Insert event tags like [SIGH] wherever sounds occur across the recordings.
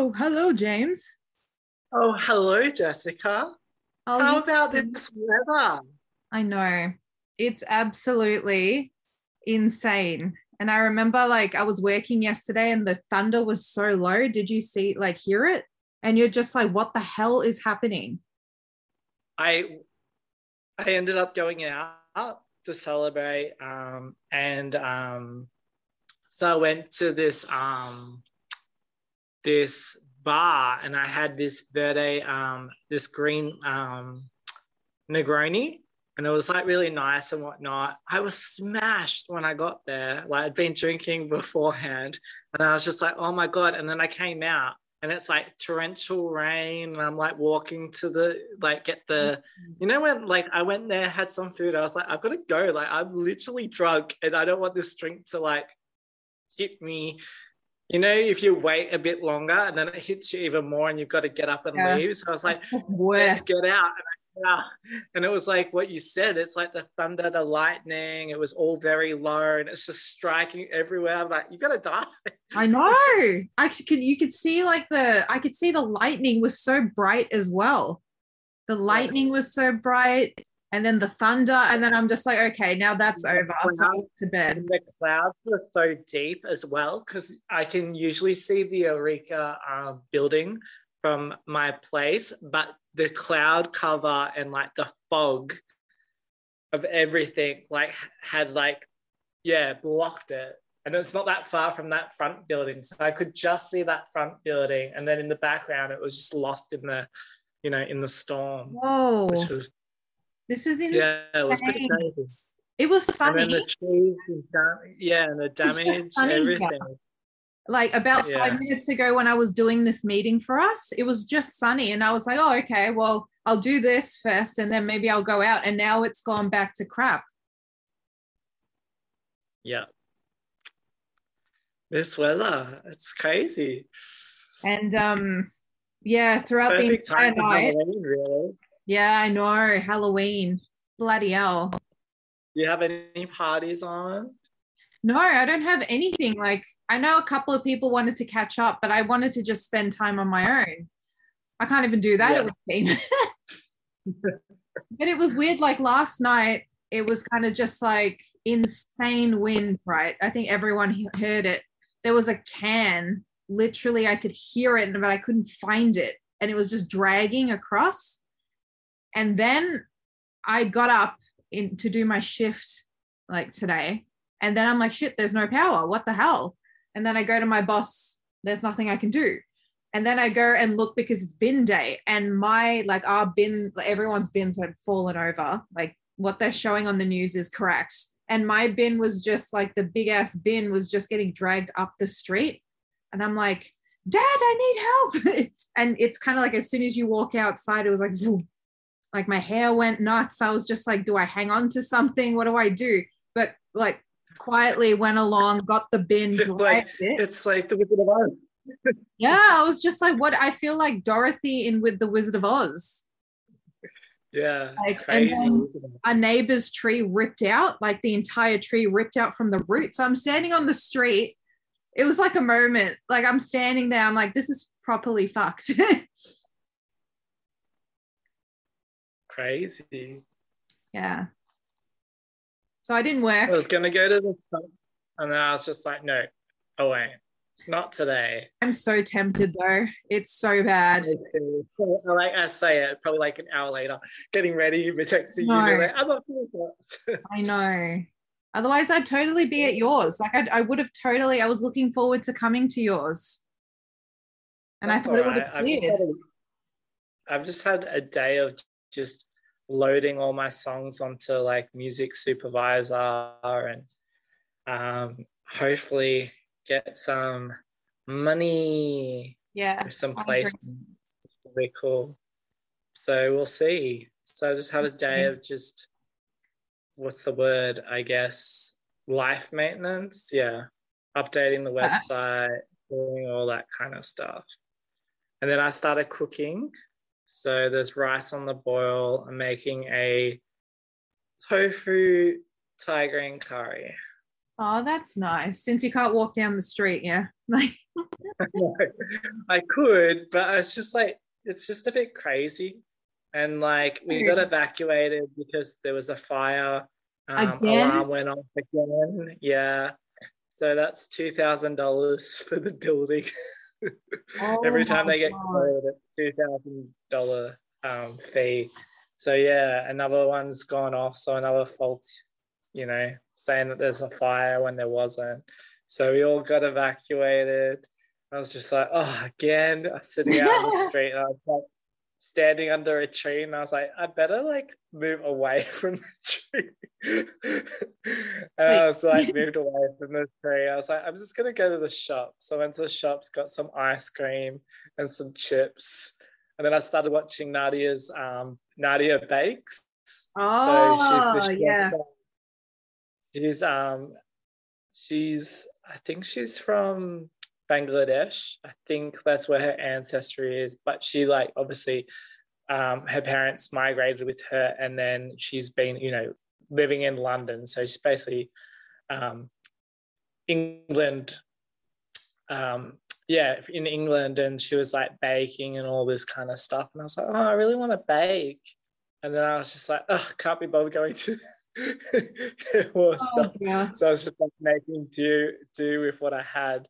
Oh, hello, James. Oh, hello, Jessica. How How about this weather? I know. It's absolutely insane. And I remember like I was working yesterday and the thunder was so low. Did you see like hear it? And you're just like, what the hell is happening? I I ended up going out to celebrate, um, and um, so I went to this um, this bar, and I had this verde, um, this green um, Negroni, and it was like really nice and whatnot. I was smashed when I got there. Like I'd been drinking beforehand, and I was just like, oh my god! And then I came out, and it's like torrential rain, and I'm like walking to the like get the, you know when like I went there, had some food. I was like, I've got to go. Like I'm literally drunk, and I don't want this drink to like hit me. You know, if you wait a bit longer and then it hits you even more, and you've got to get up and Yeah. leave. So I was like, It's get out. And, I, and it was like what you said. It's like the thunder, the lightning. It was all very low, and it's just striking everywhere. I'm like, you gotta die. I know. I c- could you could see like the I could see the lightning was so bright as well. The lightning was so bright, and then the thunder, and then I'm just like, okay, now that's over. So to bed. And the clouds were so deep as well because I can usually see the Eureka um, building from my place, but the cloud cover and like the fog of everything like had like yeah blocked it and it's not that far from that front building so i could just see that front building and then in the background it was just lost in the you know in the storm Whoa, which was this is insane. yeah it was pretty crazy It was sunny. and the trees dam- yeah and the damage everything like about Yeah. five minutes ago when I was doing this meeting for us, it was just sunny. And I was like, oh, okay, well, I'll do this first and then maybe I'll go out. And now it's gone back to crap. yeah this weather it's crazy And um, yeah, throughout perfect the entire night. Halloween, really Yeah, I know. Halloween. Bloody hell. do you have any parties on No, I don't have anything. Like, I know a couple of people wanted to catch up, but I wanted to just spend time on my own. I can't even do that, Yeah. it would seem. but it was weird. Like last night, it was kind of just like insane wind, right? I think everyone heard it. There was a can, literally, I could hear it, but I couldn't find it. And it was just dragging across. And then I got up in to do my shift like today. And then I'm like, shit, there's no power. What the hell? And then I go to my boss, there's nothing I can do. And then I go and look because it's bin day and my like our bin, everyone's bins had fallen over. Like what they're showing on the news is correct. And my bin was just like the big ass bin was just getting dragged up the street. And I'm like, Dad, I need help. [LAUGHS] and it's kind of like as soon as you walk outside, it was like, zoom. Like my hair went nuts. I was just like, do I hang on to something? What do I do? But like quietly went along, got the bin, Like, it. it's like the Wizard of Oz. [LAUGHS] Yeah, I was just like, what? I feel like Dorothy in with the Wizard of Oz. Yeah, Like, and then- A neighbor's tree ripped out, like the entire tree ripped out from the root. So I'm standing on the street. It was like a moment. Like I'm standing there. I'm like, this is properly fucked. [LAUGHS] Crazy. yeah. So I didn't work. I was gonna go to the pub, and then I was just like, no, oh wait, not today. I'm so tempted though. It's so bad. Like I say it, probably like an hour later, getting ready, texting No. you, like, I'm not. [LAUGHS] I know. Otherwise, I'd totally be at yours. Like I, I would have totally. I was looking forward to coming to yours, and That's I thought it would right. have I've just cleared. had a- I've just had a day of just loading all my songs onto like music supervisor and um, hopefully get some money Yeah. some placements. Very cool. So we'll see. So I just have a day of just what's the word? I guess life maintenance. Yeah, updating the Uh-uh. website, doing all that kind of stuff. And then I started cooking. So there's rice on the boil. I'm making a tofu Thai green curry. Oh, that's nice. Since you can't walk down the street, yeah. [LAUGHS] [LAUGHS] I could, but it's just like it's just a bit crazy. And like we got evacuated because there was a fire. Um, Again? alarm went off again. Yeah. So that's two thousand dollars [LAUGHS] for the building. Oh Every time they get called, two thousand dollar um fee. So yeah, another one's gone off. So another fault, you know, saying that there's a fire when there wasn't. So we all got evacuated. I was just like, oh, again, sitting out on the [LAUGHS] street and I was like standing under a tree and I was like, I better like move away [LAUGHS] from the tree. and I was like moved away from the tree. I was like, I'm just gonna go to the shop. So I went to the shops, got some ice cream and some chips. And then I started watching Nadiya's um Nadiya Bakes. Oh, the chef yeah. She's um she's I think she's from Bangladesh. I think that's where her ancestry is. But she like obviously um her parents migrated with her and then she's been, you know, living in London. So she's basically um England um yeah, in England and she was like baking and all this kind of stuff. And I was like, oh, I really want to bake. And then I was just like, oh, can't be bothered going to [LAUGHS] more Oh, stuff. dear. So I was just like making do do with what I had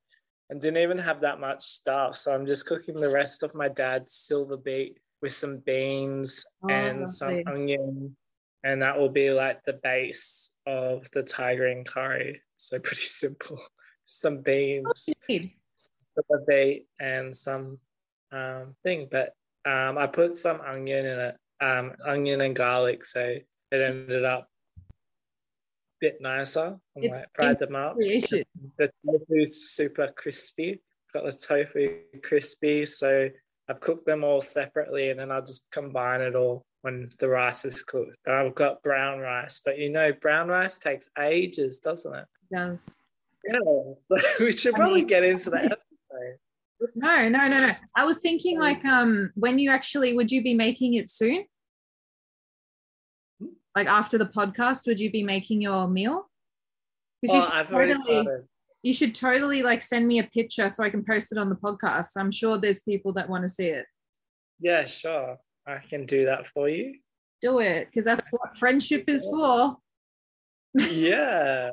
and didn't even have that much stuff. So I'm just cooking the rest of my dad's silver beet with some beans Oh, and some onion. And that will be like the base of the green curry. So pretty simple. [LAUGHS] Some beans, Need. silver beet, and some um thing. But um I put some onion in it, um, onion and garlic. So it ended up a bit nicer. I It's like fried them up Creation. the tofu's super crispy. Got the tofu crispy, so I've cooked them all separately, and then I'll just combine it all when the rice is cooked. And I've got brown rice, but you know, brown rice takes ages, doesn't it? does. Yeah, [LAUGHS] we should probably get into that. No, no, no, no. I was thinking like um when you actually would you be making it soon? Like after the podcast, would you be making your meal? Because you Oh, should I've already totally you should totally like send me a picture so I can post it on the podcast. I'm sure there's people that want to see it. Yeah, sure. I can do that for you. Do it because that's what friendship is for. [LAUGHS] yeah.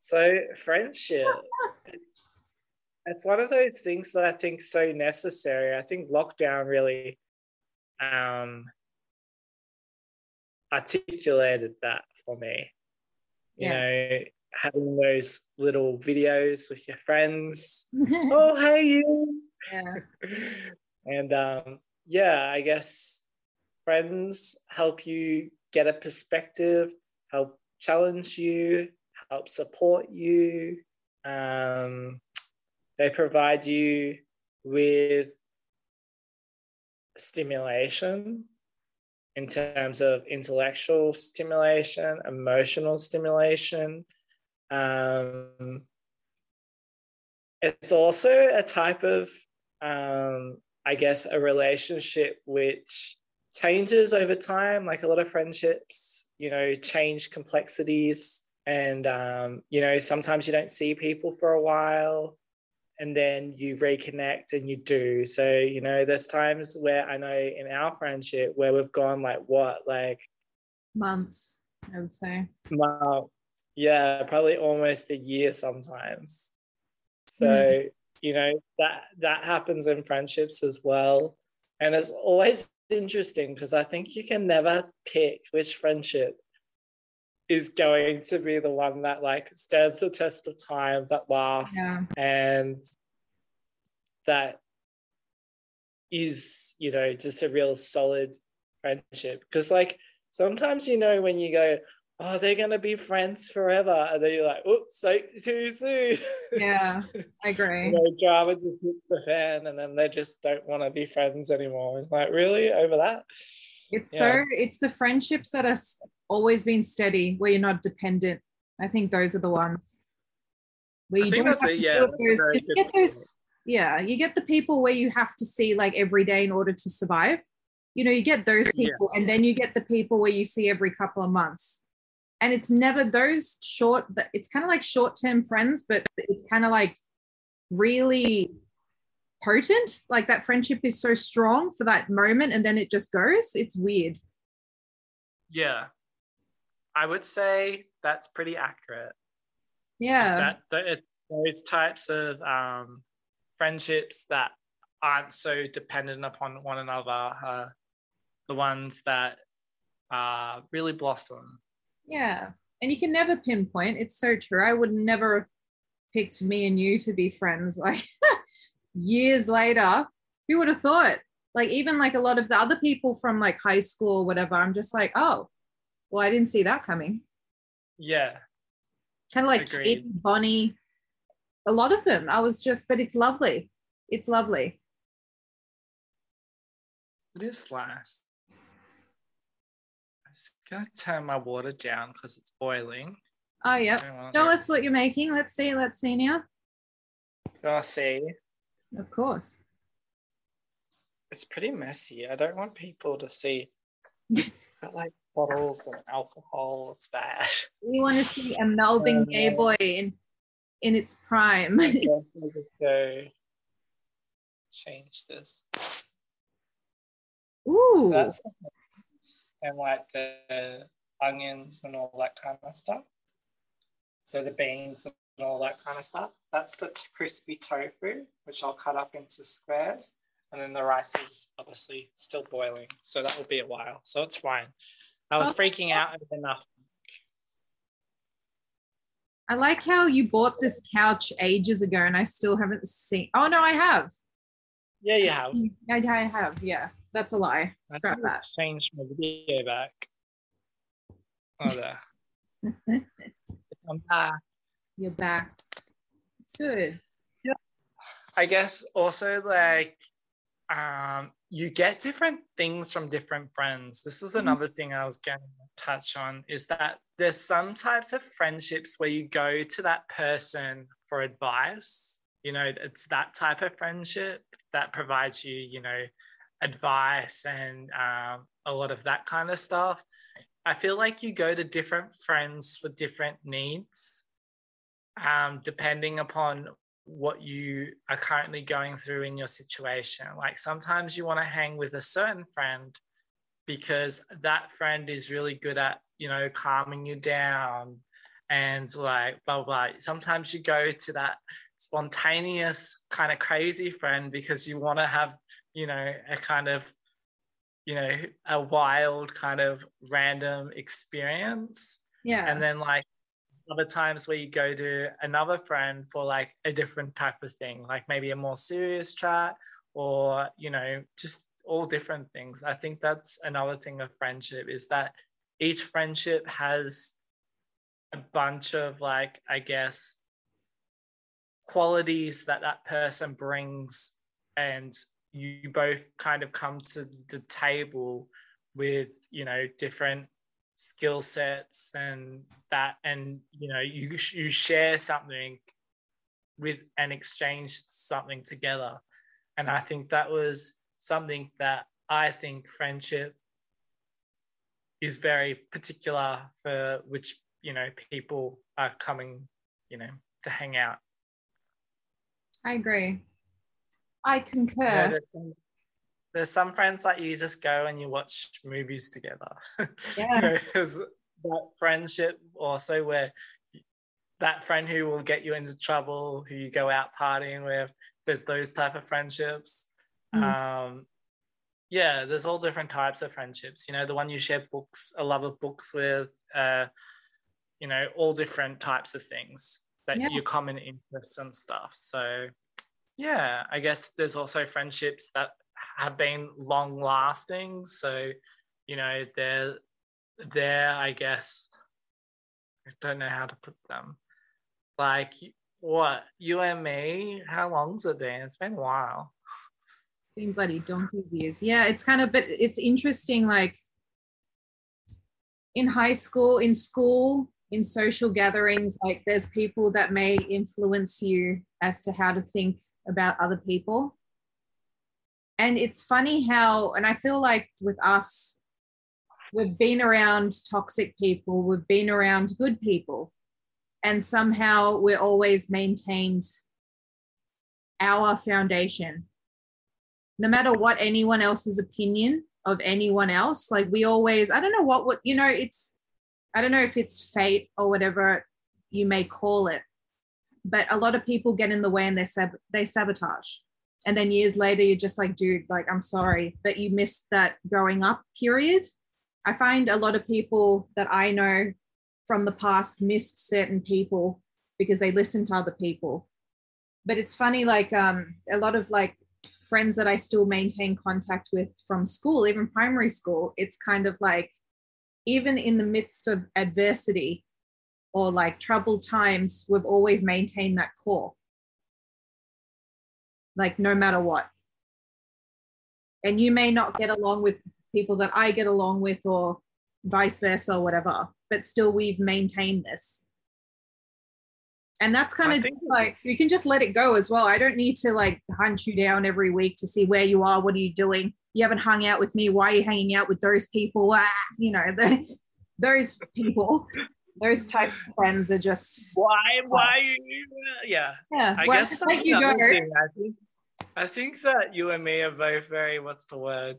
So friendship. [LAUGHS] It's one of those things that I think so necessary. I think lockdown really um articulated that for me. You Yeah. know, having those little videos with your friends. [LAUGHS] oh, hey you. yeah. [LAUGHS] and um, yeah, I guess friends help you get a perspective, help challenge you, help support you. Um, they provide you with stimulation in terms of intellectual stimulation, emotional stimulation. Um, it's also a type of um, I guess, a relationship which changes over time. Like a lot of friendships, you know, change complexities. And, um, you know, sometimes you don't see people for a while and then you reconnect and you do. So, you know, there's times where I know in our friendship where we've gone like what, like Months, I would say. months, yeah, probably almost a year sometimes. So, hmm. you know, that that happens in friendships as well. And it's always interesting because I think you can never pick which friendship is going to be the one that like stands the test of time that lasts Yeah. and that is you know just a real solid friendship. Because like sometimes you know when you go oh they're gonna be friends forever and then you're like oops so too soon. Yeah, [LAUGHS] I agree. you know, drama just hits the fan and then they just don't want to be friends anymore. It's like really? Over that It's Yeah. so it's the friendships that are always been steady, where you're not dependent. I think those are the ones where you don't have it, to yeah, those. You get those, yeah, you get the people where you have to see like every day in order to survive. You know, you get those Yeah. people, and then you get the people where you see every couple of months. and it's never those short that it's kind of like short-term friends but it's kind of like really potent. Like that friendship is so strong for that moment and then it just goes. It's weird. Yeah. I would say that's pretty accurate. Yeah. that those types of um, friendships that aren't so dependent upon one another are the ones that uh, really blossom. Yeah. And you can never pinpoint. It's so true. I would never have picked me and you to be friends. [LAUGHS] Like years later who would have thought? Like even like a lot of the other people from like high school or whatever i'm just like oh well i didn't see that coming. Yeah. Kind of like Katie, bonnie a lot of them. I was just but it's lovely. It's lovely. It is last i'm just gonna turn my water down because it's boiling. Oh yeah. Show us what you're making. Let's see. Let's see now. Gonna see of course. It's pretty messy. I don't want people to see [LAUGHS] like bottles and alcohol. It's bad. We want to see a Melbourne um, gay boy in in its prime. [LAUGHS] go change this. Ooh. So that's and like the onions and all that kind of stuff. So the beans and all that kind of stuff. That's the crispy tofu, which I'll cut up into squares. And then the rice is obviously still boiling. So that will be a while. So it's fine. I was oh. freaking out enough. I like how you bought this couch ages ago and I still haven't seen. Oh, no, I have. Yeah, you have. I, I have. Yeah, that's a lie. Scrap that. Change my video back. Oh, there. [LAUGHS] I'm back. You're back. Good. Yeah. I guess also like um you get different things from different friends. This was mm-hmm. another thing I was going to touch on is that there's some types of friendships where you go to that person for advice. You know, it's that type of friendship that provides you, you know, advice and um, a lot of that kind of stuff. I feel like you go to different friends for different needs um, depending upon what you are currently going through in your situation. Like sometimes you want to hang with a certain friend because that friend is really good at, you know, calming you down and like blah, blah, blah. Sometimes you go to that spontaneous kind of crazy friend because you want to have, you know, a kind of, you know, a wild kind of random experience. Yeah. And then like other times where you go to another friend for like a different type of thing, like maybe a more serious chat or, you know, just all different things. I think that's another thing of friendship is that each friendship has a bunch of like, I guess, qualities that that person brings and you both kind of come to the table with you know different skill sets and that and you know you you share something with and exchange something together. And i think that was something that i think friendship is very particular for which you know people are coming you know to hang out. I agree. I concur there's some friends that you just go and you watch movies together. [LAUGHS] Yeah. there's that friendship also where that friend who will get you into trouble, who you go out partying with, there's those type of friendships. Mm. Um, yeah, there's all different types of friendships. You know, the one you share books, a love of books with, uh, you know, all different types of things that yeah. your common interests and stuff. So, yeah, I guess there's also friendships that have been long lasting. So, you know, they're they're I guess I don't know how to put them. Like what you and me? How long's it been? It's been a while. It's been bloody donkey's years. Yeah, it's kind of but it's interesting. Like in high school, in school, in social gatherings, like there's people that may influence you as to how to think about other people and it's funny how and i feel like with us we've been around toxic people, we've been around good people, and somehow we're always maintained our foundation. No matter what anyone else's opinion of anyone else, like we always, I don't know what, what, you know, it's, I don't know if it's fate or whatever you may call it, but a lot of people get in the way and they sab- they sabotage. And then years later, you're just like, dude, like, I'm sorry, but you missed that growing up period. I find a lot of people that I know from the past missed certain people because they listened to other people. But it's funny, like um, a lot of like friends that I still maintain contact with from school, even primary school, it's kind of like even in the midst of adversity or like troubled times, we've always maintained that core. Like no matter what. And you may not get along with people that I get along with or vice versa or whatever, but still we've maintained this. And that's kind of like you can just let it go as well. I don't need to like hunt you down every week to see where you are. What are you doing? You haven't hung out with me. Why are you hanging out with those people? Ah, you know, the, [LAUGHS] those people, those types of friends are just why? Why? Yeah. Yeah. I well, guess like you go. I think, I think that you and me are both very. What's the word?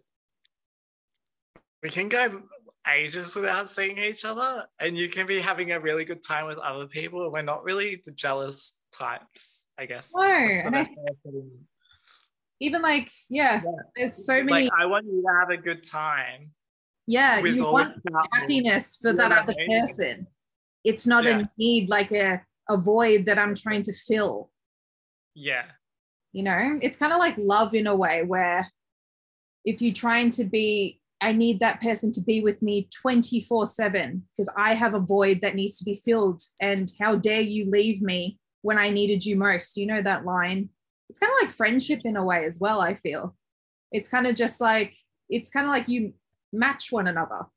We can go ages without seeing each other and you can be having a really good time with other people and we're not really the jealous types i guess. No and I, even like yeah, yeah, there's so many like, i want you to have a good time yeah you want happiness for that other person. It's not yeah. a need like a, a void that i'm trying to fill. Yeah you know it's kind of like love in a way where if you're trying to be I need that person to be with me 24 7 because I have a void that needs to be filled. And how dare you leave me when I needed you most? You know that line? It's kind of like friendship in a way as well, I feel. It's kind of just like, it's kind of like you match one another.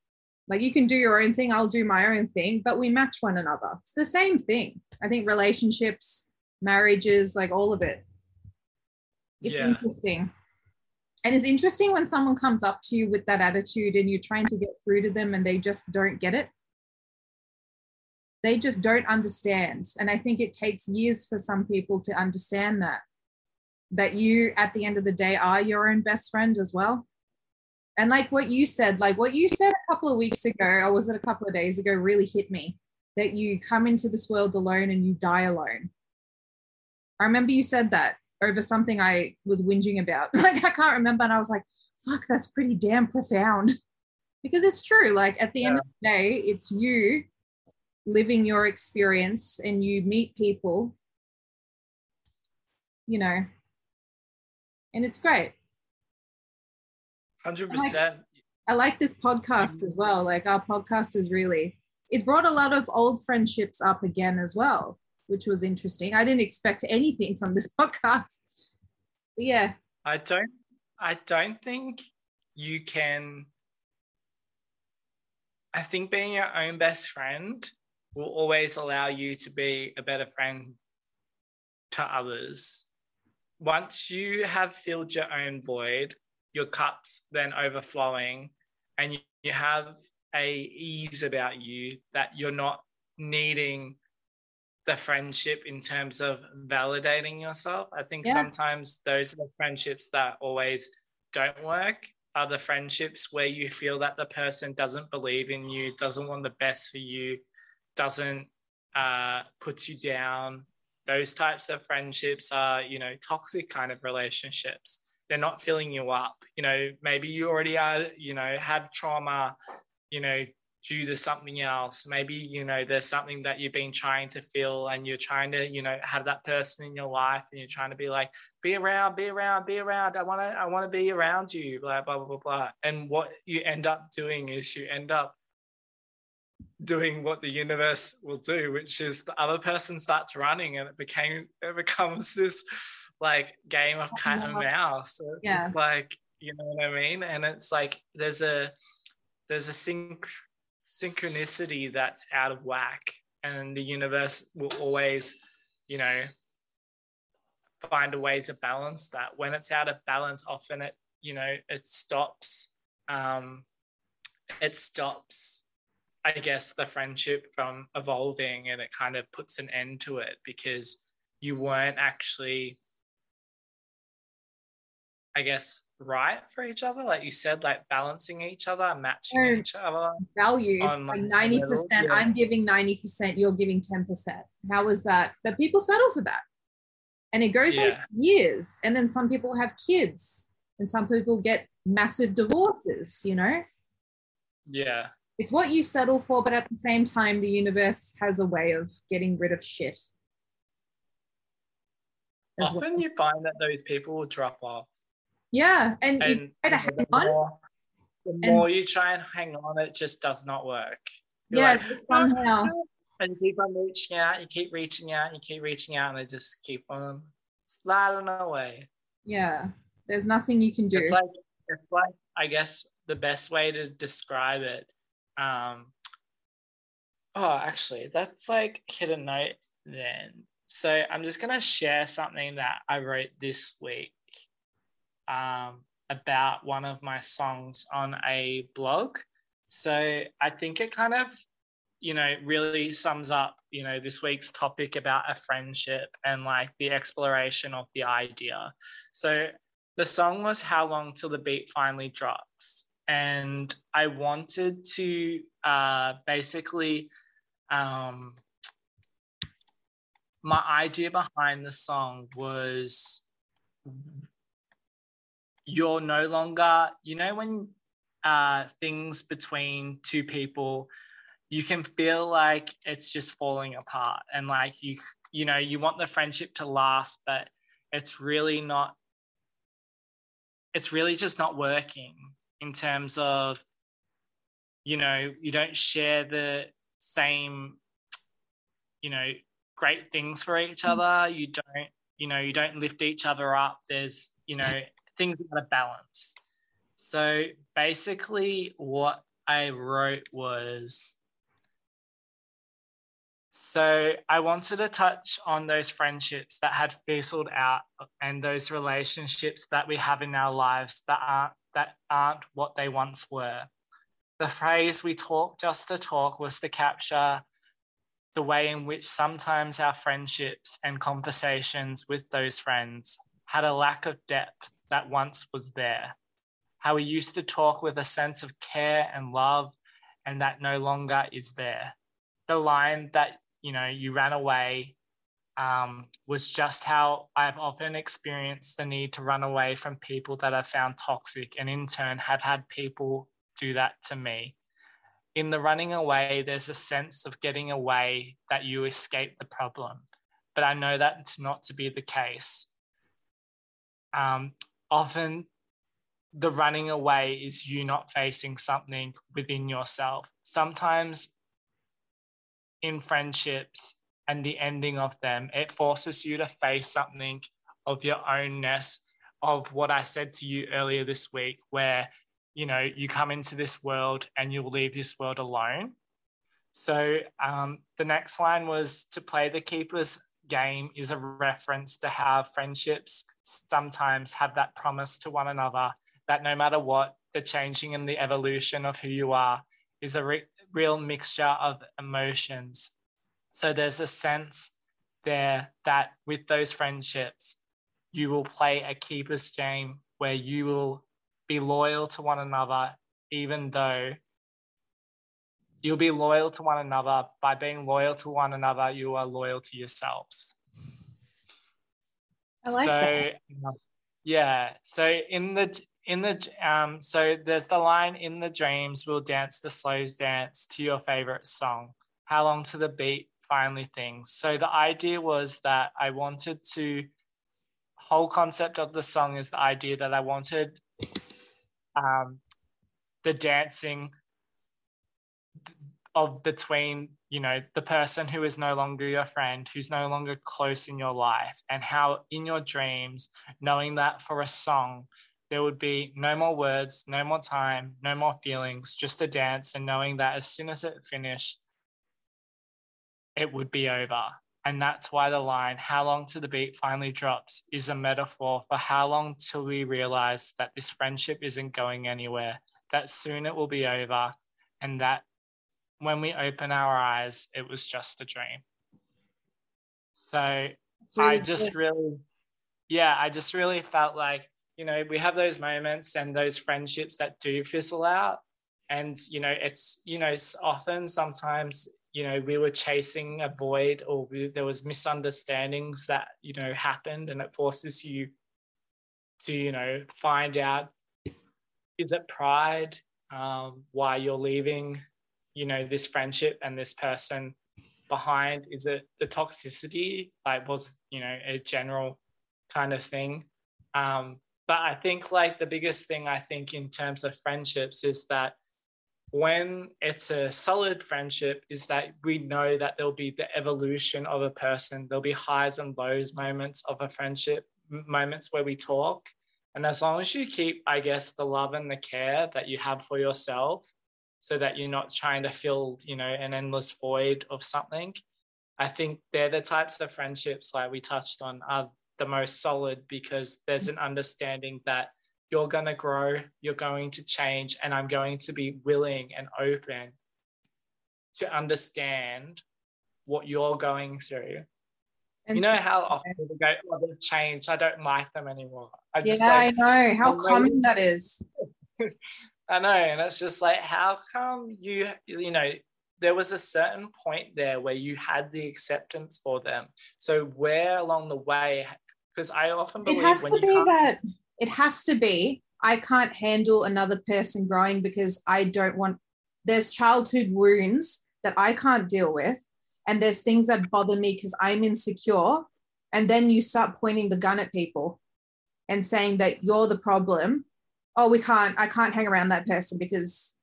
Like you can do your own thing, I'll do my own thing, but we match one another. It's the same thing. I think relationships, marriages, like all of it. It's yeah. interesting. And it's interesting when someone comes up to you with that attitude and you're trying to get through to them and they just don't get it. They just don't understand. And i think it takes years for some people to understand that that you at the end of the day are your own best friend as well. And like what you said like what you said a couple of weeks ago or was it a couple of days ago really hit me that you come into this world alone and you die alone. I remember you said that over something I was whinging about. [LAUGHS] Like I can't remember. And I was like, fuck, that's pretty damn profound. because it's true. Like at the yeah. end of the day, it's you living your experience and you meet people, you know, and it's great. 100%. I like, I like this podcast as well. Like our podcast is really, it's brought a lot of old friendships up again as well which was interesting. I didn't expect anything from this [LAUGHS] podcast. But yeah. I don't I don't think you can I think being your own best friend will always allow you to be a better friend to others. Once you have filled your own void, your cup's then overflowing, and you, you have a ease about you that you're not needing the friendship in terms of validating yourself. I think yeah. sometimes those are the friendships that always don't work are the friendships where you feel that the person doesn't believe in you, doesn't want the best for you, doesn't uh, put you down. Those types of friendships are, you know, toxic kind of relationships. They're not filling you up. You know, maybe you already are, you know, have trauma, you know, due to something else. Maybe you know there's something that you've been trying to fill and you're trying to you know have that person in your life and you're trying to be like be around be around be around. I want to i want to be around you blah blah blah blah blah. And what you end up doing is you end up doing what the universe will do which is the other person starts running and it became it becomes this like game of cat and mouse. Uh, yeah. like you know what i mean? And it's like there's a there's a sync synchronicity that's out of whack and the universe will always you know find a way to balance that. When it's out of balance often it you know it stops um it stops I guess the friendship from evolving and it kind of puts an end to it because you weren't actually I guess right for each other like you said like balancing each other matching each other value. It's on, like like, ninety level, percent. yeah. I'm giving ninety percent. You're giving ten percent. How is that? But people settle for that, and it goes on Yeah. for years. And then some people have kids, and some people get massive divorces. You know, yeah it's what you settle for. But at the same time, the universe has a way of getting rid of shit. as well. often you find that those people will drop off Yeah, and, you and try to hang the on. more, the And- more you try and hang on it just does not work You're Yeah, like, just somehow. and you keep on reaching out you keep reaching out you keep reaching out and they just keep on sliding away Yeah, there's nothing you can do. It's like it's like I guess the best way to describe it. Um oh actually that's like hit a note then. So I'm just gonna share something that I wrote this week um about one of my songs on a blog. So I think it kind of you know really sums up you know this week's topic about a friendship and like the exploration of the idea so the song was How Long Till the Beat Finally Drops. And I wanted to uh, basically, um, my idea behind the song was you're no longer, you know, when uh, things between two people, you can feel like it's just falling apart and like you, you know, you want the friendship to last, but it's really not it's really just not working in terms of you know you don't share the same you know great things for each other. You don't you know you don't lift each other up. There's you know things out of balance so basically what i wrote was so I wanted to touch on those friendships that had fizzled out and those relationships that we have in our lives that aren't that aren't what they once were. The phrase we talk just to talk was to capture the way in which sometimes our friendships and conversations with those friends had a lack of depth that once was there. How we used to talk with a sense of care and love, and that no longer is there. The line that you know you ran away um, was just how I've often experienced the need to run away from people that I found toxic, and in turn have had people do that to me. In the running away, there's a sense of getting away that you escape the problem, but I know that's not to be the case. Um, often, the running away is you not facing something within yourself. Sometimes in friendships and the ending of them, it forces you to face something of your ownness, of what I said to you earlier this week, where you know you come into this world and you'll leave this world alone. So um, the next line was to play the keeper's game is a reference to how friendships sometimes have that promise to one another that no matter what, the changing and the evolution of who you are is a re- real mixture of emotions. So there's a sense there that with those friendships, you will play a keeper's game where you will be loyal to one another, even though you'll be loyal to one another. By being loyal to one another, you are loyal to yourselves. I like so, that. yeah. So in the in the um so there's the line in the dreams we'll dance the slow dance to your favorite song how long to the beat finally things so the idea was that i wanted to whole concept of the song is the idea that i wanted um the dancing of between you know the person who is no longer your friend who's no longer close in your life and how in your dreams knowing that for a song there would be no more words, no more time, no more feelings, just a dance, and knowing that as soon as it finished, it would be over. And that's why the line, How long till the beat finally drops, is a metaphor for how long till we realize that this friendship isn't going anywhere, that soon it will be over, and that when we open our eyes, it was just a dream. So really I just good. really, yeah, I just really felt like, you know, we have those moments and those friendships that do fizzle out. And, you know, it's, you know, often sometimes, you know, we were chasing a void or we, there was misunderstandings that, you know, happened and it forces you to, you know, find out is it pride um, why you're leaving, you know, this friendship and this person behind? Is it the toxicity? Like, was, you know, a general kind of thing? Um, but I think, like, the biggest thing I think in terms of friendships is that when it's a solid friendship is that we know that there'll be the evolution of a person there'll be highs and lows moments of a friendship moments where we talk and as long as you keep i guess the love and the care that you have for yourself so that you're not trying to fill you know an endless void of something i think they're the types of friendships like we touched on are the most solid because there's an understanding that you're going to grow you're going to change and i'm going to be willing and open to understand what you're going through and you know how often people go, oh, they've changed. I don't like them anymore. I yeah, like, I know. How common that is. [LAUGHS] I know, and it's just like, how come you, you know, there was a certain point there where you had the acceptance for them. So where along the way, because I often believe it has to be that it has to be. I can't handle another person growing because I don't want. There's childhood wounds that I can't deal with, and there's things that bother me because I'm insecure. And then you start pointing the gun at people and saying that you're the problem oh we can't i can't hang around that person because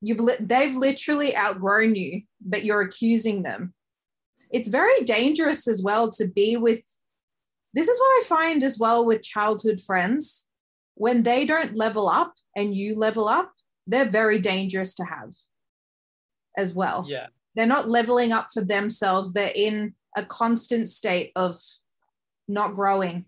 you've li- they've literally outgrown you but you're accusing them. It's very dangerous as well to be with this is what i find as well with childhood friends. When they don't level up and you level up they're very dangerous to have as well. Yeah. They're not leveling up for themselves. They're in a constant state of not growing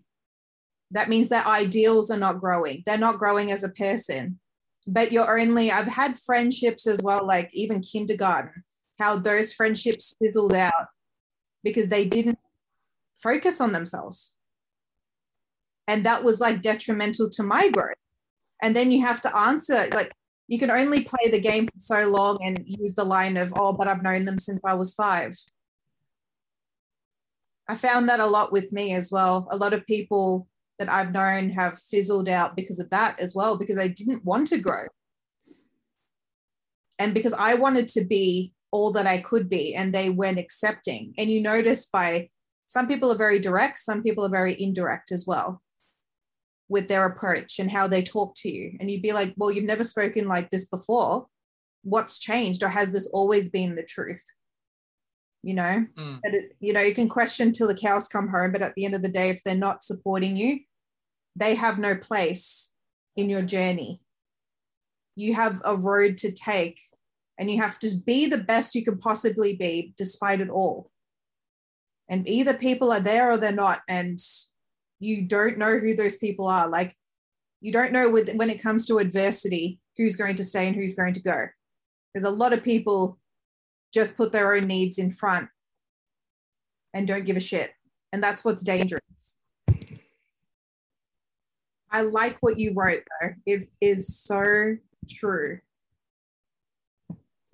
that means their ideals are not growing. They're not growing as a person. But you're only, I've had friendships as well, like even kindergarten, how those friendships fizzled out because they didn't focus on themselves. And that was like detrimental to my growth. And then you have to answer, like, you can only play the game for so long and use the line of, oh, but I've known them since I was five. I found that a lot with me as well. A lot of people that I've known have fizzled out because of that as well, because they didn't want to grow. And because I wanted to be all that I could be, and they weren't accepting. And you notice by some people are very direct, some people are very indirect as well with their approach and how they talk to you. And you'd be like, well, you've never spoken like this before. What's changed? Or has this always been the truth? You know mm. but it, you know you can question till the cows come home but at the end of the day if they're not supporting you they have no place in your journey. You have a road to take and you have to be the best you can possibly be despite it all. And either people are there or they're not and you don't know who those people are. Like you don't know with, when it comes to adversity who's going to stay and who's going to go. There's a lot of people just put their own needs in front and don't give a shit. And that's what's dangerous. I like what you wrote though. It is so true.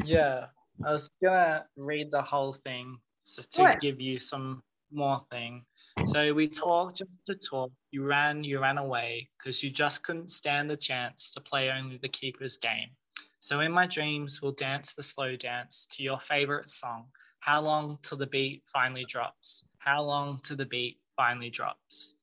Yeah, I was gonna read the whole thing so to what? give you some more thing. So we talked just to talk. You ran, you ran away because you just couldn't stand the chance to play only the keeper's game. So in my dreams, we'll dance the slow dance to your favorite song. How long till the beat finally drops? How long till the beat finally drops?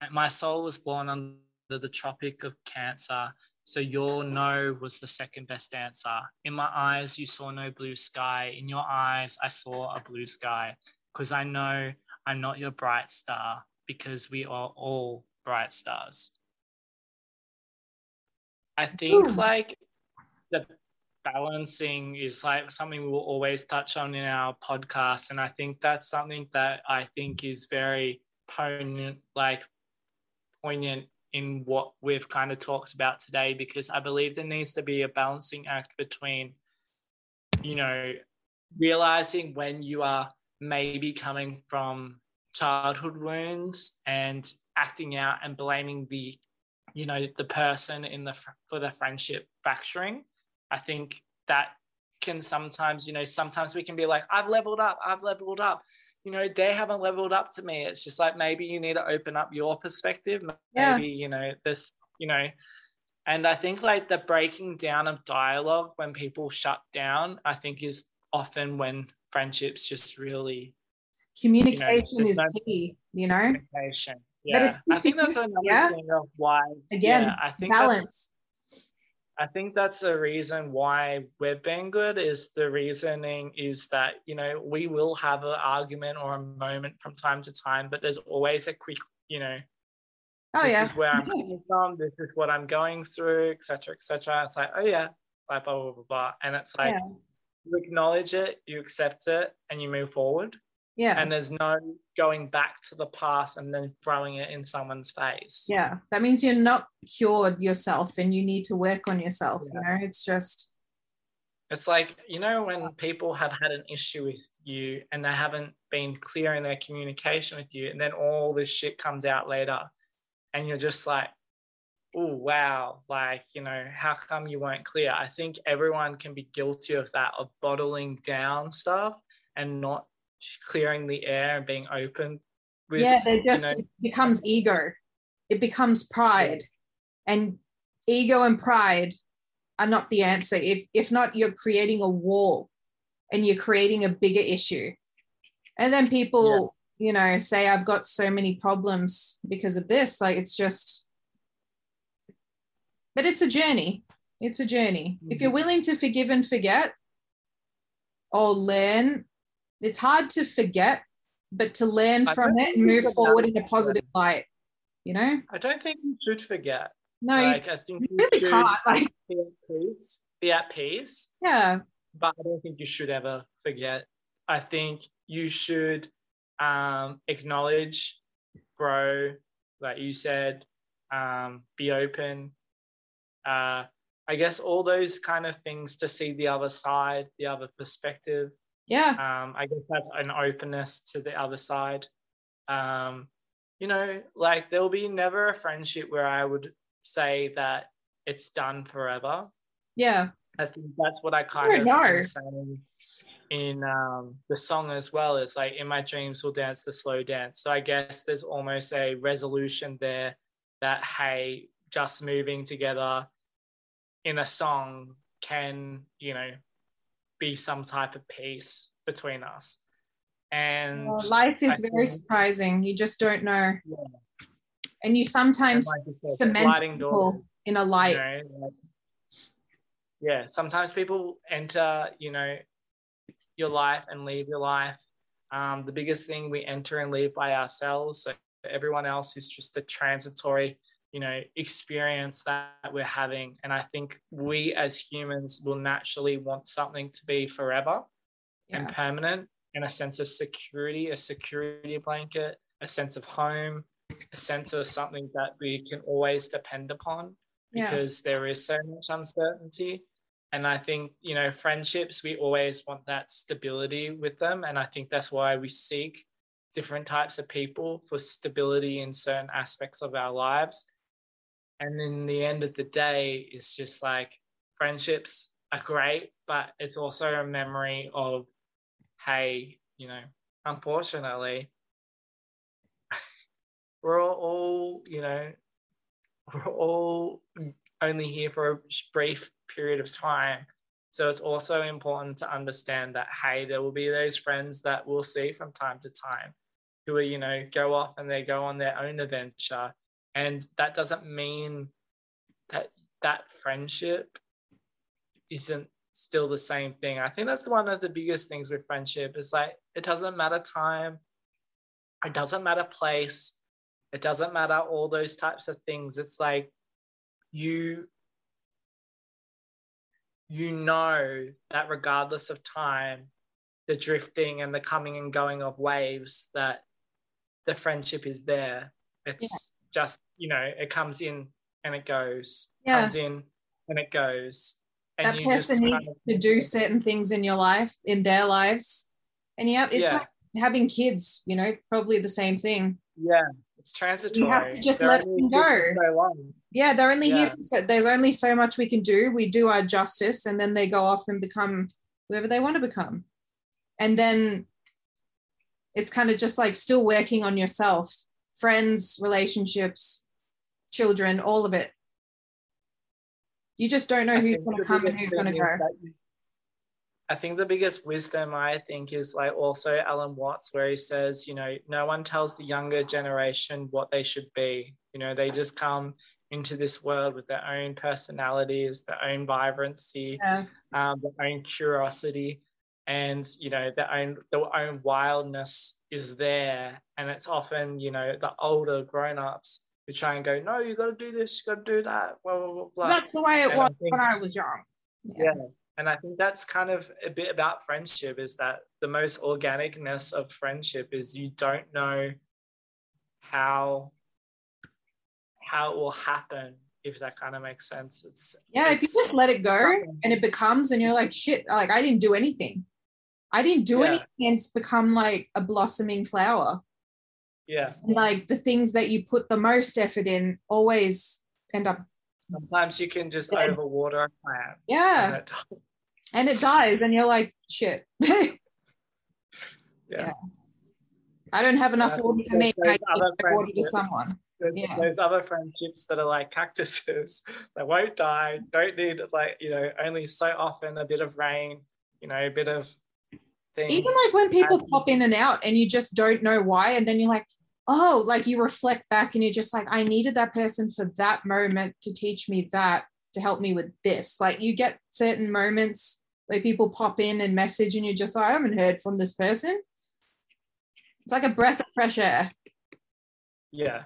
And my soul was born under the Tropic of Cancer, so your no was the second best answer. In my eyes, you saw no blue sky. In your eyes, I saw a blue sky. Because I know I'm not your bright star, because we are all bright stars. I think Ooh. like the balancing is like something we will always touch on in our podcast and i think that's something that i think is very poignant like poignant in what we've kind of talked about today because I believe there needs to be a balancing act between, you know, realizing when you are maybe coming from childhood wounds and acting out and blaming the you know the person in the for the friendship fracturing i think that can sometimes you know sometimes we can be like i've leveled up i've leveled up you know they haven't leveled up to me it's just like maybe you need to open up your perspective maybe yeah. you know this you know and i think like the breaking down of dialogue when people shut down i think is often when friendships just really communication you know, is no key you know communication yeah. But it's 50, I think that's another yeah? thing of why again yeah, I think balance. I think that's the reason why we've been good is the reasoning is that you know we will have an argument or a moment from time to time, but there's always a quick you know oh this yeah is where I'm [LAUGHS] coming from, this is what I'm going through, etc. etc. It's like, oh yeah, blah blah blah blah blah. And it's like yeah. you acknowledge it, you accept it, and you move forward. Yeah. And there's no going back to the past and then throwing it in someone's face. Yeah. That means you're not cured yourself and you need to work on yourself. Yeah. You know, it's just. It's like, you know, when people have had an issue with you and they haven't been clear in their communication with you, and then all this shit comes out later, and you're just like, oh, wow, like, you know, how come you weren't clear? I think everyone can be guilty of that, of bottling down stuff and not clearing the air and being open with, yeah they just you know, it becomes ego. It becomes pride. And ego and pride are not the answer. If if not you're creating a wall and you're creating a bigger issue. And then people yeah. you know say i've got so many problems because of this. Like it's just but it's a journey. It's a journey. Mm-hmm. if you're willing to forgive and forget or learn it's hard to forget, but to learn from it and move forward in a positive light. You know, I don't think you should forget. No, like, I think you really can't. Like, be at peace. Be at peace. Yeah, but I don't think you should ever forget. I think you should um, acknowledge, grow, like you said, um, be open. Uh, I guess all those kind of things to see the other side, the other perspective. Yeah. Um, I guess that's an openness to the other side. Um, you know, like there'll be never a friendship where I would say that it's done forever. Yeah. I think that's what I kind of know. saying in um, the song as well. Is like in my dreams we'll dance the slow dance. So I guess there's almost a resolution there that hey, just moving together in a song can you know be some type of peace between us. And well, life is I very think, surprising. You just don't know. Yeah. And you sometimes and cement people in a light. You know, like, yeah, sometimes people enter, you know, your life and leave your life. Um, the biggest thing we enter and leave by ourselves. So everyone else is just a transitory you know experience that we're having. And i think we as humans will naturally want something to be forever yeah. and permanent and a sense of security a security blanket a sense of home a sense of something that we can always depend upon because there is so much uncertainty. And i think you know friendships we always want that stability with them. And i think that's why we seek different types of people for stability in certain aspects of our lives and in the end of the day it's just like friendships are great but it's also a memory of hey you know unfortunately [LAUGHS] we're all, all you know [LAUGHS] we're all only here for a brief period of time. So it's also important to understand that hey there will be those friends that we'll see from time to time who are you know go off and they go on their own adventure and that doesn't mean that that friendship isn't still the same thing. I think that's one of the biggest things with friendship is like it doesn't matter time. It doesn't matter place. It doesn't matter all those types of things. It's like you you know that regardless of time the drifting and the coming and going of waves that the friendship is there. It's just you know it comes in and it goes Yeah. comes in and it goes and that you just person kind needs of- to do certain things in your life, in their lives. And yeah, it's Yeah. like having kids, you know, probably the same thing. yeah it's transitory You just They're let them go. so. Yeah, they're only here for there's only so much we can do. We do our justice and then they go off and become whoever they want to become. And then it's kind of just like still working on yourself, friends, relationships, children, all of it. You just don't know I who's going to come and who's going to go. is that you- I think the biggest wisdom I think is like also Alan Watts, where he says, you know, no one tells the younger generation what they should be. You know, they just come into this world with their own personalities, their own vibrancy, Yeah. um, their own curiosity, and you know, their own their own wildness is there. And it's often, you know, the older grown-ups who try and go, no, you got to do this, you got to do that, blah blah blah. blah. That's the way it And I was think- when I was young. yeah and i think that's kind of a bit about friendship is that the most organicness of friendship is you don't know how how it will happen if that kind of makes sense it's Yeah, if you just let it go and it becomes, and you're like, shit, like I didn't do anything. I didn't do Yeah. anything, and it's become like a blossoming flower. yeah like the things that you put the most effort in always end up, sometimes you can just Yeah. overwater a plant yeah, and it- and it dies, and you're like, shit. [LAUGHS] yeah I don't have enough Yeah, water those- me. I give water to someone? There's, Yeah. there's other friendships that are like cactuses [LAUGHS] that won't die, don't need like, you know, only so often a bit of rain, you know, a bit of thing. Even like when people And- pop in and out, and you just don't know why, and then you're like, oh, like you reflect back, and you're just like, I needed that person for that moment to teach me that to help me with this. Like you get certain moments where people pop in and message, and you're just like, I haven't heard from this person. It's like a breath of fresh air. yeah,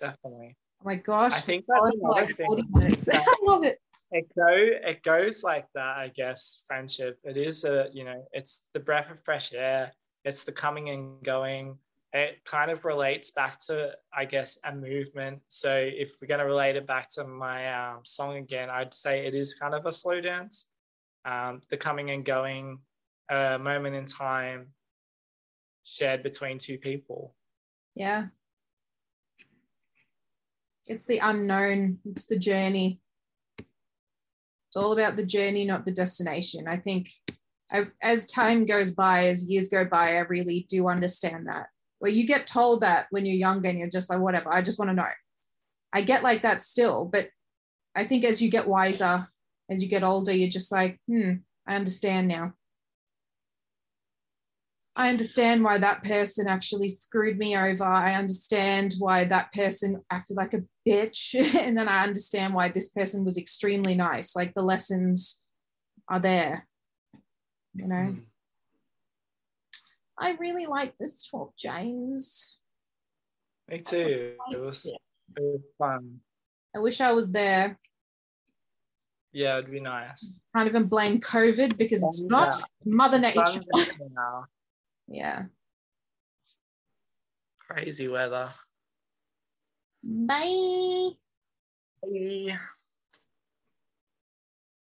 definitely. Oh my gosh. I think that's like 40 minutes. [LAUGHS] I love it. It go it goes like that, I guess. Friendship. It is a you know, it's the breath of fresh air. It's the coming and going. It kind of relates back to, I guess, a movement. So if we're gonna relate it back to my um, song again, I'd say it is kind of a slow dance. Um, the coming and going, a moment in time shared between two people. Yeah. It's the unknown, it's the journey. It's all about the journey, not the destination. I think I, as time goes by, as years go by, I really do understand that. Where you get told that when you're younger and you're just like, whatever, I just want to know. I get like that still, but I think as you get wiser, as you get older, you're just like, hmm, I understand now. I understand why that person actually screwed me over. I understand why that person acted like a bitch. [LAUGHS] and then I understand why this person was extremely nice. Like the lessons are there. You know, Mm. I really like this talk, James. Me too. It was, it was fun. I wish I was there. Yeah, it'd be nice. Can't even blame COVID because it's Yeah. not Mother Nature. Now. Yeah. Crazy weather. Bye. Bye.